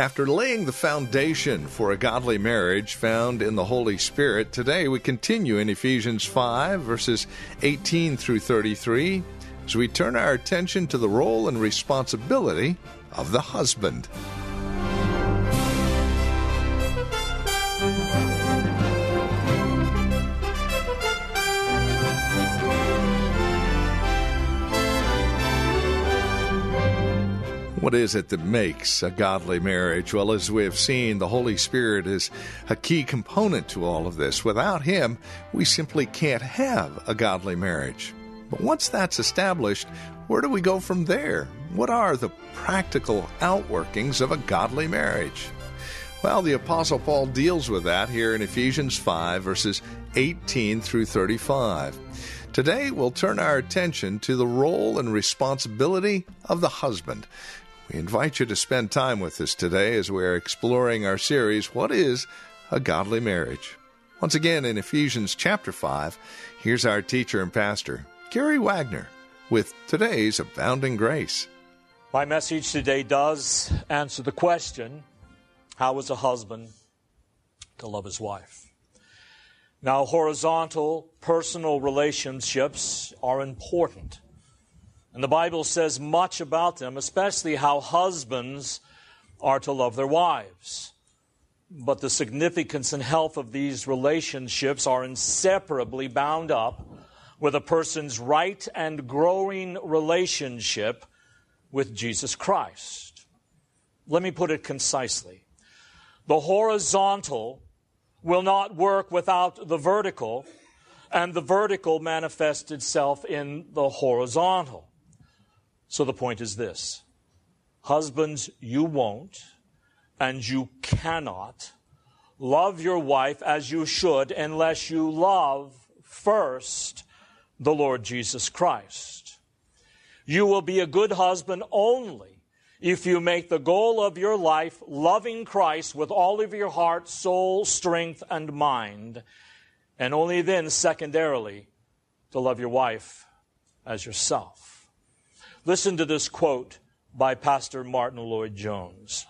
After laying the foundation for a godly marriage found in the Holy Spirit, today we continue in Ephesians 5, verses 18 through 33, as we turn our attention to the role and responsibility of the husband. What is it that makes a godly marriage? Well, as we have seen, the Holy Spirit is a key component to all of this. Without Him, we simply can't have a godly marriage. But once that's established, where do we go from there? What are the practical outworkings of a godly marriage? Well, the Apostle Paul deals with that here in Ephesians 5, verses 18 through 35. Today, we'll turn our attention to the role and responsibility of the husband. We invite you to spend time with us today as we are exploring our series, What is a Godly Marriage? Once again, in Ephesians chapter 5, here's our teacher and pastor, Gary Wagner, with today's Abounding Grace. My message today does answer the question how is a husband to love his wife? Now, horizontal personal relationships are important. And the Bible says much about them, especially how husbands are to love their wives. But the significance and health of these relationships are inseparably bound up with a person's right and growing relationship with Jesus Christ. Let me put it concisely. The horizontal will not work without the vertical, and the vertical manifests itself in the horizontal. So the point is this Husbands, you won't and you cannot love your wife as you should unless you love first the Lord Jesus Christ. You will be a good husband only if you make the goal of your life loving Christ with all of your heart, soul, strength, and mind, and only then, secondarily, to love your wife as yourself. Listen to this quote by Pastor Martyn Lloyd-Jones.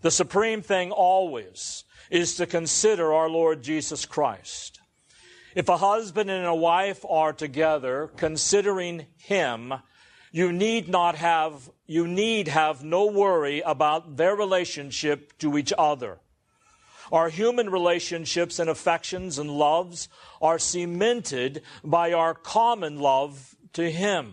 The supreme thing always is to consider our Lord Jesus Christ. If a husband and a wife are together, considering him, you need not have, you need have no worry about their relationship to each other. Our human relationships and affections and loves are cemented by our common love to him.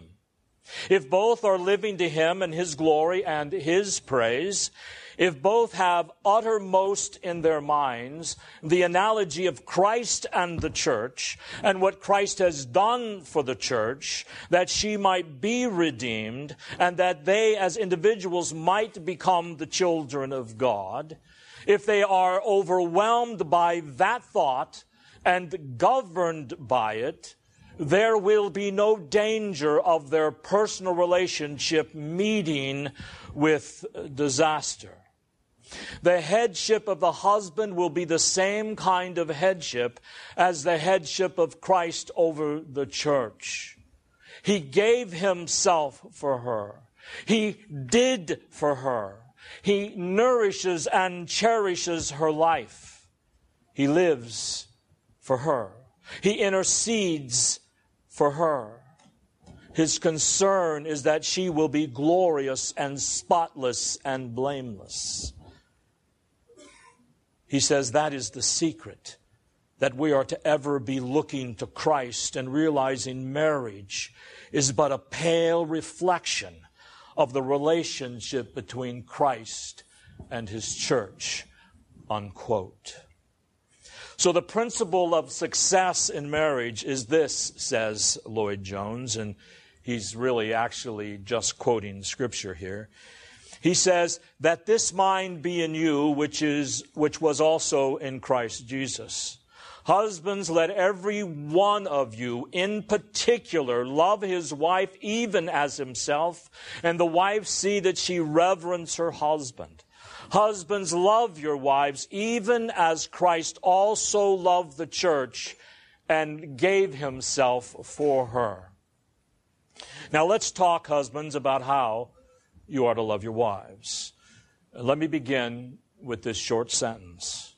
If both are living to Him and His glory and His praise, if both have uttermost in their minds the analogy of Christ and the church and what Christ has done for the church, that she might be redeemed and that they as individuals might become the children of God, if they are overwhelmed by that thought and governed by it, there will be no danger of their personal relationship meeting with disaster. The headship of the husband will be the same kind of headship as the headship of Christ over the church. He gave himself for her. He did for her. He nourishes and cherishes her life. He lives for her. He intercedes for her. His concern is that she will be glorious and spotless and blameless. He says that is the secret that we are to ever be looking to Christ and realizing marriage is but a pale reflection of the relationship between Christ and his church. Unquote. So the principle of success in marriage is this, says Lloyd Jones, and he's really actually just quoting scripture here. He says, that this mind be in you, which is, which was also in Christ Jesus. Husbands, let every one of you in particular love his wife even as himself, and the wife see that she reverence her husband. Husbands, love your wives even as Christ also loved the church and gave himself for her. Now let's talk, husbands, about how you are to love your wives. Let me begin with this short sentence.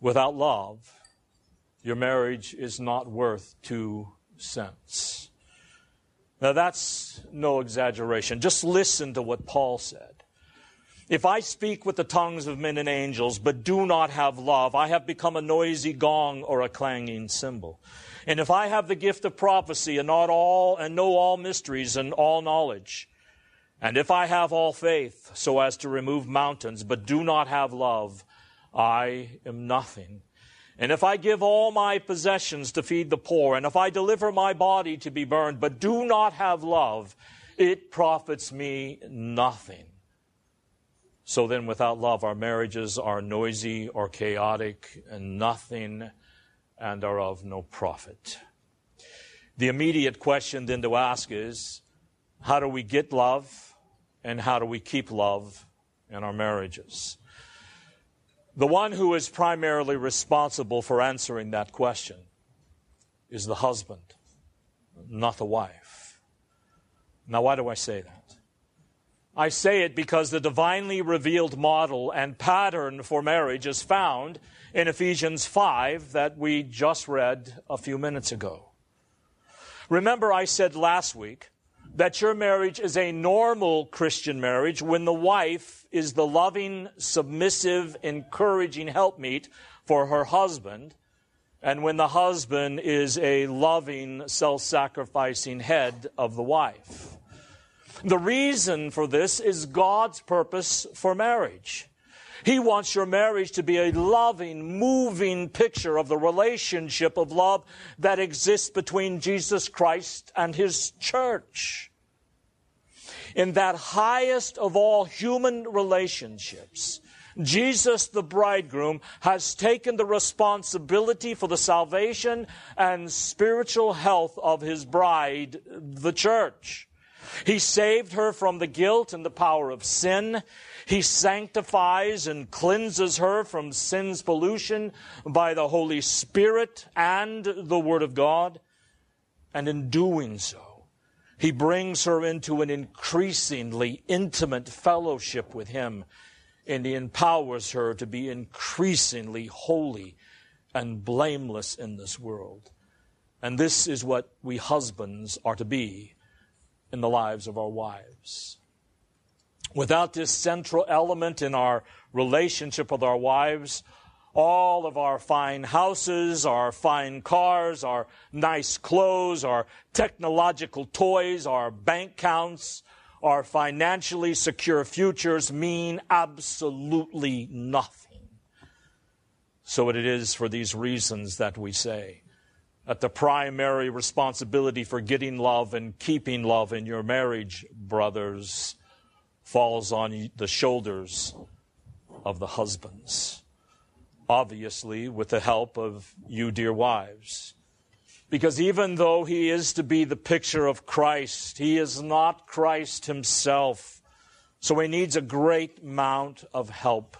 Without love, your marriage is not worth two cents. Now, that's no exaggeration. Just listen to what Paul said. If I speak with the tongues of men and angels, but do not have love, I have become a noisy gong or a clanging cymbal. And if I have the gift of prophecy and not all, and know all mysteries and all knowledge, and if I have all faith so as to remove mountains, but do not have love, I am nothing. And if I give all my possessions to feed the poor, and if I deliver my body to be burned, but do not have love, it profits me nothing. So then, without love, our marriages are noisy or chaotic and nothing and are of no profit. The immediate question then to ask is how do we get love? and how do we keep love in our marriages? The one who is primarily responsible for answering that question is the husband, not the wife. Now, why do I say that? I say it because the divinely revealed model and pattern for marriage is found in Ephesians 5 that we just read a few minutes ago. Remember, I said last week that your marriage is a normal Christian marriage when the wife is the loving, submissive, encouraging helpmeet for her husband, and when the husband is a loving, self sacrificing head of the wife. The reason for this is God's purpose for marriage. He wants your marriage to be a loving, moving picture of the relationship of love that exists between Jesus Christ and His church. In that highest of all human relationships, Jesus, the bridegroom, has taken the responsibility for the salvation and spiritual health of his bride, the church. He saved her from the guilt and the power of sin. He sanctifies and cleanses her from sin's pollution by the Holy Spirit and the Word of God. And in doing so, He brings her into an increasingly intimate fellowship with Him, and He empowers her to be increasingly holy and blameless in this world. And this is what we husbands are to be in the lives of our wives. Without this central element in our relationship with our wives, all of our fine houses, our fine cars, our nice clothes, our technological toys, our bank counts, our financially secure futures mean absolutely nothing. So it is for these reasons that we say that the primary responsibility for getting love and keeping love in your marriage, brothers, falls on the shoulders of the husbands. Obviously, with the help of you, dear wives. Because even though he is to be the picture of Christ, he is not Christ himself. So he needs a great amount of help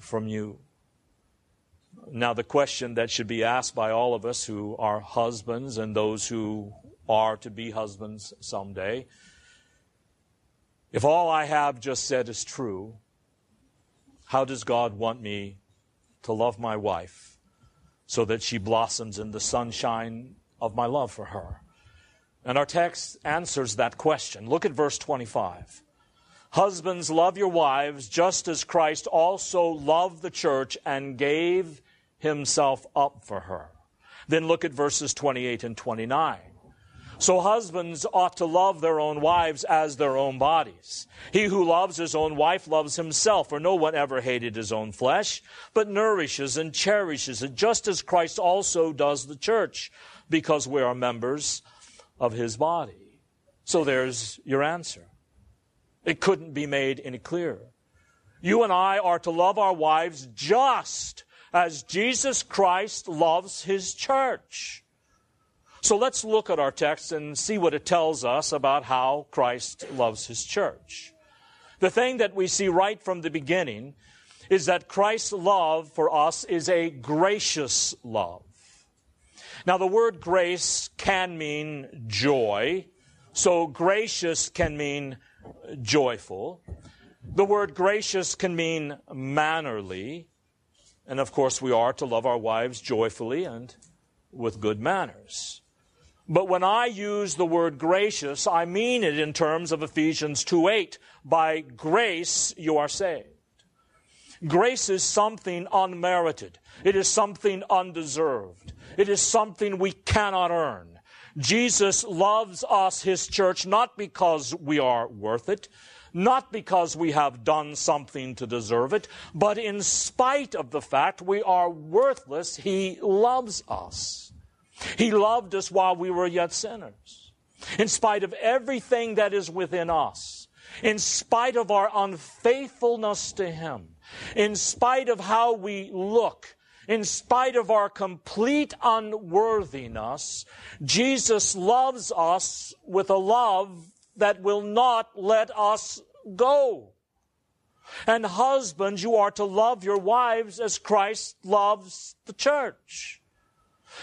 from you. Now, the question that should be asked by all of us who are husbands and those who are to be husbands someday if all I have just said is true, how does God want me to love my wife so that she blossoms in the sunshine of my love for her? And our text answers that question. Look at verse 25. Husbands, love your wives just as Christ also loved the church and gave himself up for her. Then look at verses 28 and 29. So husbands ought to love their own wives as their own bodies. He who loves his own wife loves himself, for no one ever hated his own flesh, but nourishes and cherishes it, just as Christ also does the church, because we are members of his body. So there's your answer. It couldn't be made any clearer. You and I are to love our wives just as Jesus Christ loves his church. So let's look at our text and see what it tells us about how Christ loves his church. The thing that we see right from the beginning is that Christ's love for us is a gracious love. Now, the word grace can mean joy, so gracious can mean joyful. The word gracious can mean mannerly. And of course, we are to love our wives joyfully and with good manners. But when I use the word gracious, I mean it in terms of Ephesians 2 8. By grace you are saved. Grace is something unmerited. It is something undeserved. It is something we cannot earn. Jesus loves us, His church, not because we are worth it, not because we have done something to deserve it, but in spite of the fact we are worthless, He loves us. He loved us while we were yet sinners. In spite of everything that is within us, in spite of our unfaithfulness to Him, in spite of how we look, in spite of our complete unworthiness, Jesus loves us with a love that will not let us go. And husbands, you are to love your wives as Christ loves the church.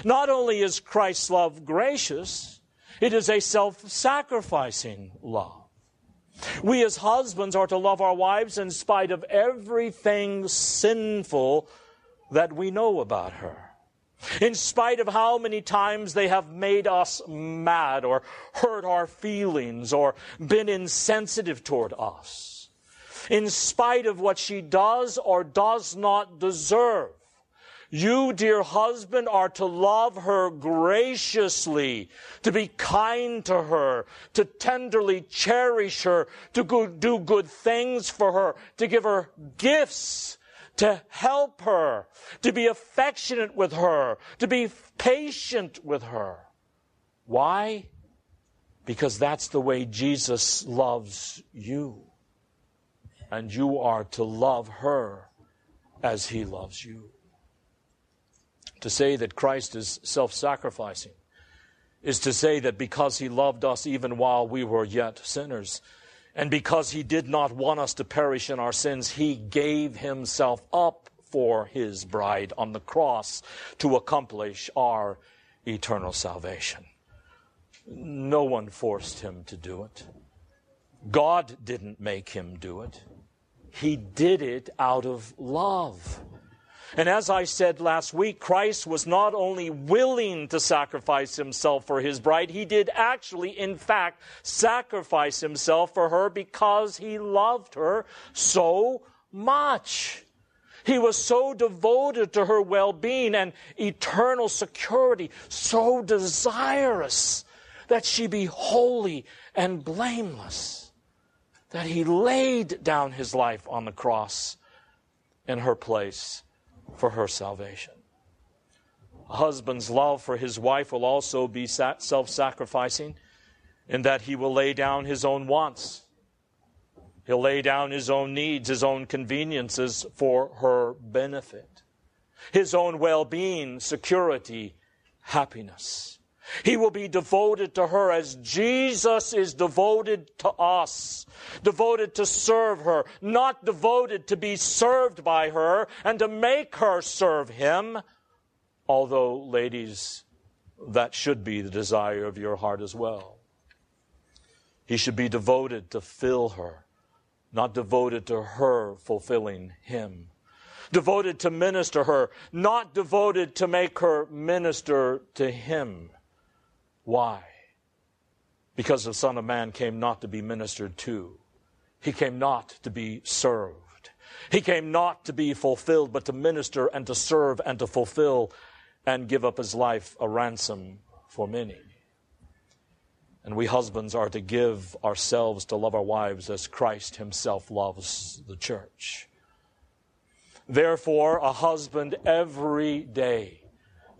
Not only is Christ's love gracious, it is a self-sacrificing love. We as husbands are to love our wives in spite of everything sinful that we know about her in spite of how many times they have made us mad or hurt our feelings or been insensitive toward us, in spite of what she does or does not deserve. You, dear husband, are to love her graciously, to be kind to her, to tenderly cherish her, to do good things for her, to give her gifts to help her, to be affectionate with her, to be patient with her. Why? Because that's the way Jesus loves you. And you are to love her as he loves you. To say that Christ is self sacrificing is to say that because he loved us even while we were yet sinners, and because he did not want us to perish in our sins, he gave himself up for his bride on the cross to accomplish our eternal salvation. No one forced him to do it. God didn't make him do it. He did it out of love. And as I said last week, Christ was not only willing to sacrifice himself for his bride, he did actually, in fact, sacrifice himself for her because he loved her so much. He was so devoted to her well being and eternal security, so desirous that she be holy and blameless, that he laid down his life on the cross in her place for her salvation. A husband's love for his wife will also be self sacrificing in that he will lay down his own wants. He'll lay down his own needs, his own conveniences for her benefit, his own well being, security, happiness. He will be devoted to her as Jesus is devoted to us, devoted to serve her, not devoted to be served by her and to make her serve him. Although, ladies, that should be the desire of your heart as well. He should be devoted to fill her, not devoted to her fulfilling him. Devoted to minister her, not devoted to make her minister to him. Why? Because the Son of Man came not to be ministered to. He came not to be served. He came not to be fulfilled, but to minister and to serve and to fulfill and give up his life a ransom for many. And we husbands are to give ourselves to love our wives as Christ himself loves the church. Therefore, a husband every day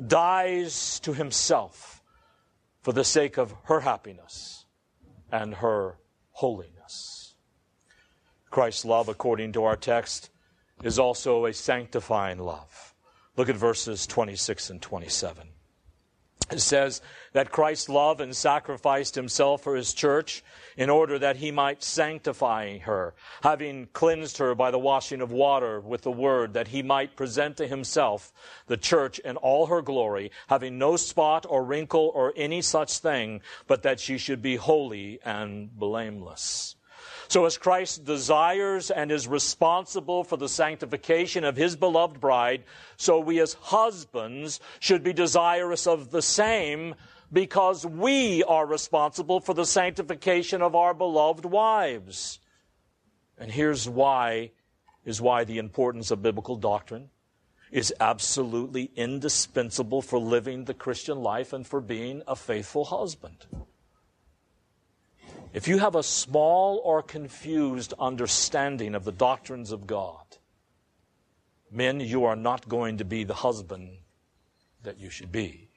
dies to himself for the sake of her happiness and her holiness. Christ's love, according to our text, is also a sanctifying love. Look at verses 26 and 27. Says that Christ loved and sacrificed himself for his church in order that he might sanctify her, having cleansed her by the washing of water with the word, that he might present to himself the church in all her glory, having no spot or wrinkle or any such thing, but that she should be holy and blameless. So as Christ desires and is responsible for the sanctification of his beloved bride, so we as husbands should be desirous of the same because we are responsible for the sanctification of our beloved wives. And here's why is why the importance of biblical doctrine is absolutely indispensable for living the Christian life and for being a faithful husband. If you have a small or confused understanding of the doctrines of God, men, you are not going to be the husband that you should be.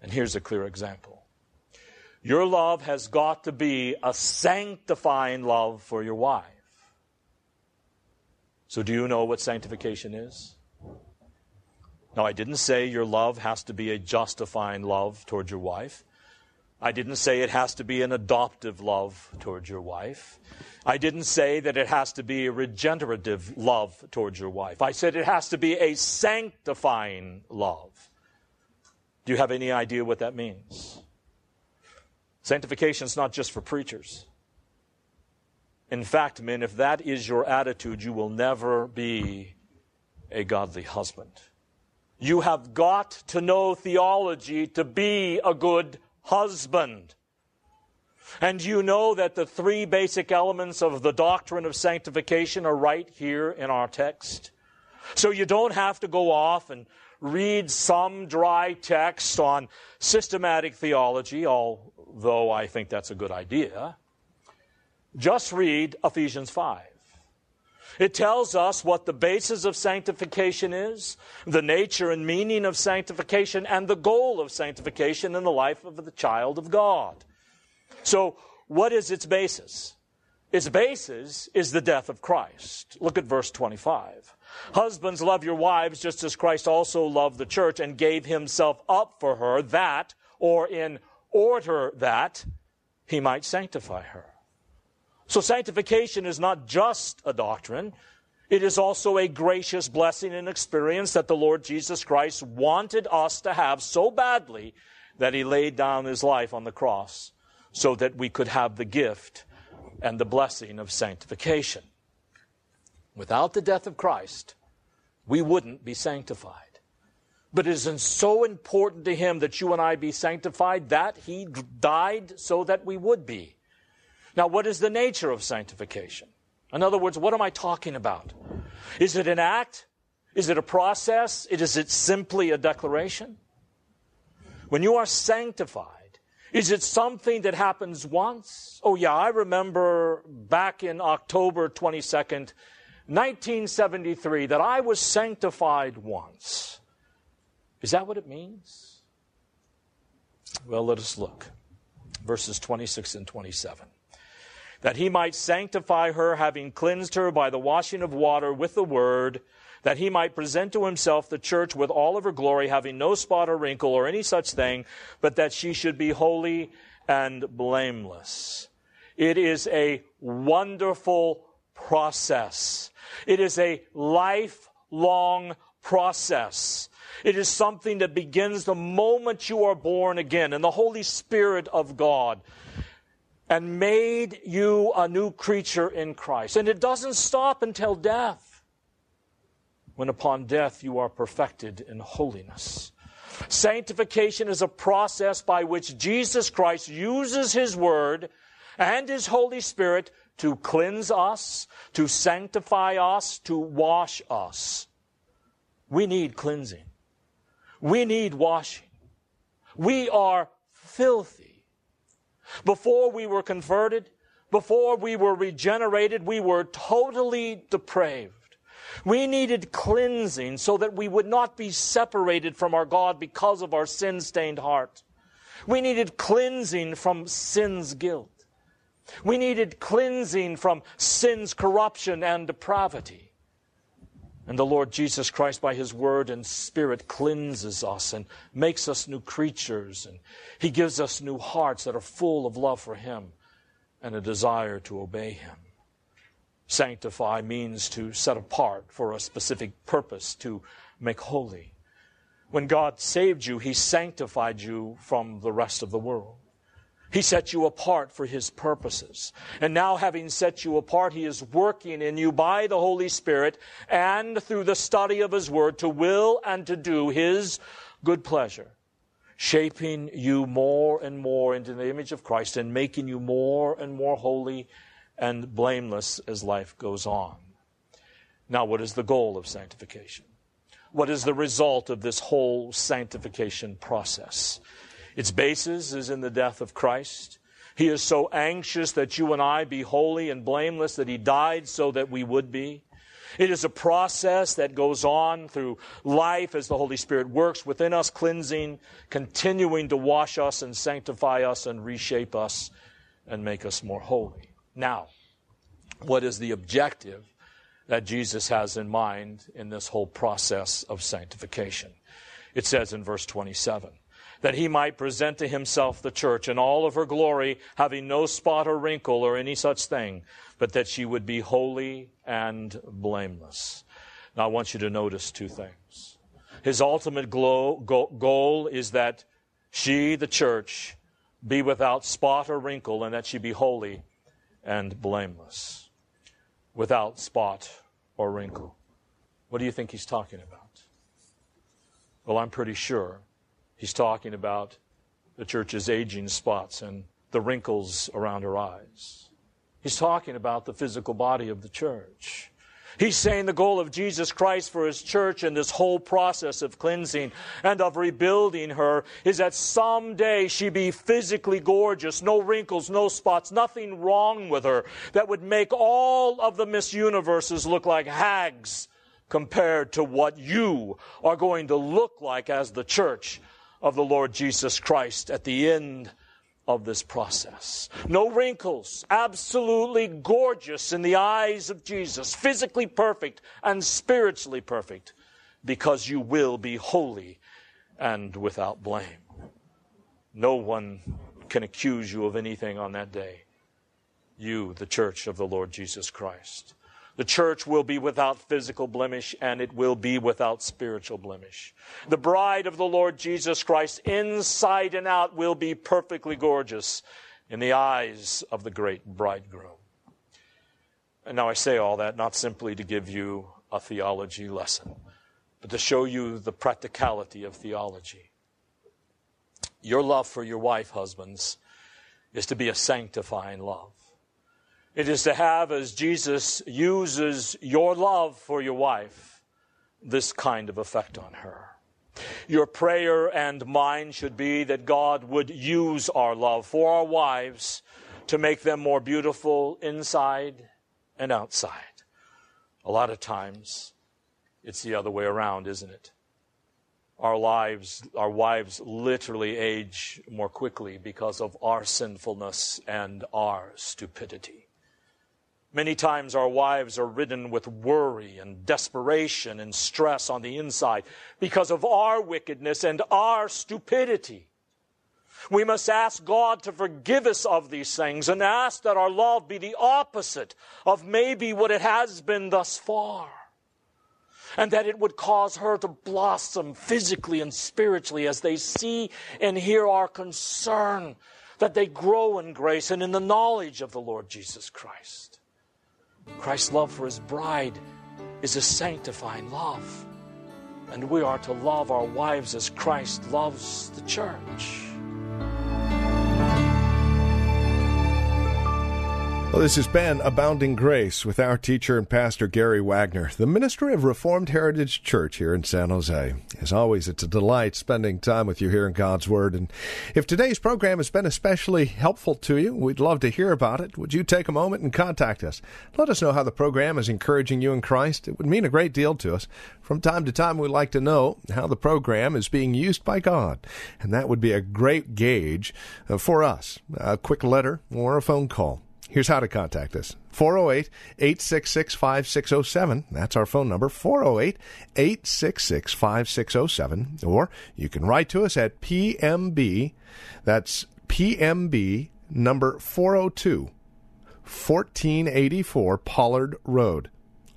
And here's a clear example. Your love has got to be a sanctifying love for your wife. So, do you know what sanctification is? Now, I didn't say your love has to be a justifying love toward your wife. I didn't say it has to be an adoptive love towards your wife. I didn't say that it has to be a regenerative love towards your wife. I said it has to be a sanctifying love. Do you have any idea what that means? Sanctification is not just for preachers. In fact, men, if that is your attitude, you will never be a godly husband. You have got to know theology to be a good husband. And you know that the three basic elements of the doctrine of sanctification are right here in our text. So you don't have to go off and read some dry text on systematic theology, although I think that's a good idea. Just read Ephesians 5. It tells us what the basis of sanctification is, the nature and meaning of sanctification, and the goal of sanctification in the life of the child of God. So, what is its basis? Its basis is the death of Christ. Look at verse 25. Husbands, love your wives just as Christ also loved the church and gave himself up for her, that, or in order that he might sanctify her so sanctification is not just a doctrine. It is also a gracious blessing and experience that the Lord Jesus Christ wanted us to have so badly that he laid down his life on the cross so that we could have the gift and the blessing of sanctification. Without the death of Christ, we wouldn't be sanctified. But it is so important to him that you and I be sanctified that he died so that we would be. Now, what is the nature of sanctification? In other words, what am I talking about? Is it an act? Is it a process? Is it simply a declaration? When you are sanctified, is it something that happens once? Oh, yeah, I remember back in October 22nd, 1973, that I was sanctified once. Is that what it means? Well, let us look. Verses 26 and 27 that he might sanctify her, having cleansed her by the washing of water with the word, that he might present to himself the church with all of her glory, having no spot or wrinkle or any such thing, but that she should be holy and blameless. It is a wonderful process. It is a lifelong process. It is something that begins the moment you are born again, and the Holy Spirit of God and made you a new creature in Christ. And it doesn't stop until death, when upon death you are perfected in holiness. Sanctification is a process by which Jesus Christ uses His Word and His Holy Spirit to cleanse us, to sanctify us, to wash us. We need cleansing. We need washing. We are filthy. Before we were converted, before we were regenerated, we were totally depraved. We needed cleansing so that we would not be separated from our God because of our sin stained heart. We needed cleansing from sin's guilt. We needed cleansing from sin's corruption and depravity. And the Lord Jesus Christ, by His Word and Spirit, cleanses us and makes us new creatures. And He gives us new hearts that are full of love for Him and a desire to obey Him. Sanctify means to set apart for a specific purpose, to make holy. When God saved you, He sanctified you from the rest of the world. He set you apart for His purposes. And now, having set you apart, He is working in you by the Holy Spirit and through the study of His Word to will and to do His good pleasure, shaping you more and more into the image of Christ and making you more and more holy and blameless as life goes on. Now, what is the goal of sanctification? What is the result of this whole sanctification process? Its basis is in the death of Christ. He is so anxious that you and I be holy and blameless that He died so that we would be. It is a process that goes on through life as the Holy Spirit works within us, cleansing, continuing to wash us and sanctify us and reshape us and make us more holy. Now, what is the objective that Jesus has in mind in this whole process of sanctification? It says in verse 27 that he might present to himself the church in all of her glory, having no spot or wrinkle or any such thing, but that she would be holy and blameless. Now, I want you to notice two things. His ultimate goal is that she, the church, be without spot or wrinkle, and that she be holy and blameless, without spot or wrinkle. What do you think he's talking about? Well, I'm pretty sure he's talking about the church's aging spots and the wrinkles around her eyes. He's talking about the physical body of the church. He's saying the goal of Jesus Christ for his church in this whole process of cleansing and of rebuilding her is that someday she be physically gorgeous, no wrinkles, no spots, nothing wrong with her that would make all of the Miss Universes look like hags compared to what you are going to look like as the church of the Lord Jesus Christ at the end of this process. No wrinkles, absolutely gorgeous in the eyes of Jesus, physically perfect and spiritually perfect, because you will be holy and without blame. No one can accuse you of anything on that day. You, the church of the Lord Jesus Christ. The church will be without physical blemish and it will be without spiritual blemish. The bride of the Lord Jesus Christ, inside and out, will be perfectly gorgeous in the eyes of the great bridegroom. And now I say all that not simply to give you a theology lesson, but to show you the practicality of theology. Your love for your wife, husbands, is to be a sanctifying love. It is to have, as Jesus uses your love for your wife, this kind of effect on her. Your prayer and mine should be that God would use our love for our wives to make them more beautiful inside and outside. A lot of times, it's the other way around, isn't it? Our lives, our wives literally age more quickly because of our sinfulness and our stupidity. Many times our wives are ridden with worry and desperation and stress on the inside because of our wickedness and our stupidity. We must ask God to forgive us of these things and ask that our love be the opposite of maybe what it has been thus far. And that it would cause her to blossom physically and spiritually as they see and hear our concern, that they grow in grace and in the knowledge of the Lord Jesus Christ. Christ's love for his bride is a sanctifying love. And we are to love our wives as Christ loves the church. Well, this has been Abounding Grace with our teacher and pastor Gary Wagner, the ministry of Reformed Heritage Church here in San Jose. As always, it's a delight spending time with you here in God's Word. And if today's program has been especially helpful to you, we'd love to hear about it. Would you take a moment and contact us? Let us know how the program is encouraging you in Christ. It would mean a great deal to us. From time to time, we'd like to know how the program is being used by God. And that would be a great gauge uh, for us. A quick letter or a phone call. Here's how to contact us 408 866 5607. That's our phone number 408 866 5607. Or you can write to us at PMB. That's PMB number 402 1484 Pollard Road.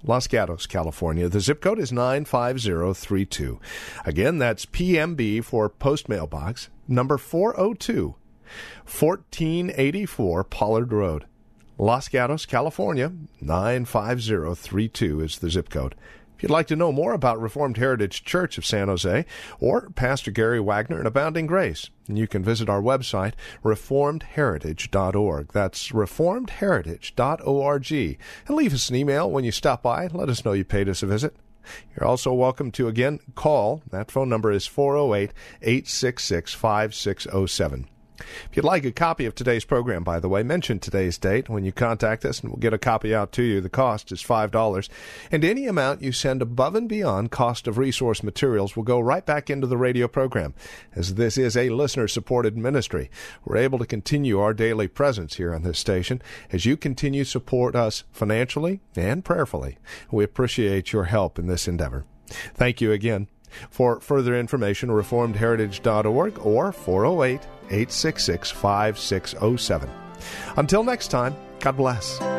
Los Gatos, California. The zip code is 95032. Again, that's PMB for Post Mailbox, number 402, 1484 Pollard Road. Los Gatos, California, 95032 is the zip code. If you'd like to know more about Reformed Heritage Church of San Jose or Pastor Gary Wagner and Abounding Grace, you can visit our website, reformedheritage.org. That's reformedheritage.org. And leave us an email when you stop by. Let us know you paid us a visit. You're also welcome to again call. That phone number is 408 866 5607. If you'd like a copy of today's program, by the way, mention today's date when you contact us, and we'll get a copy out to you. The cost is $5. And any amount you send above and beyond cost of resource materials will go right back into the radio program. As this is a listener supported ministry, we're able to continue our daily presence here on this station as you continue to support us financially and prayerfully. We appreciate your help in this endeavor. Thank you again. For further information, reformedheritage.org or 408 866 5607. Until next time, God bless.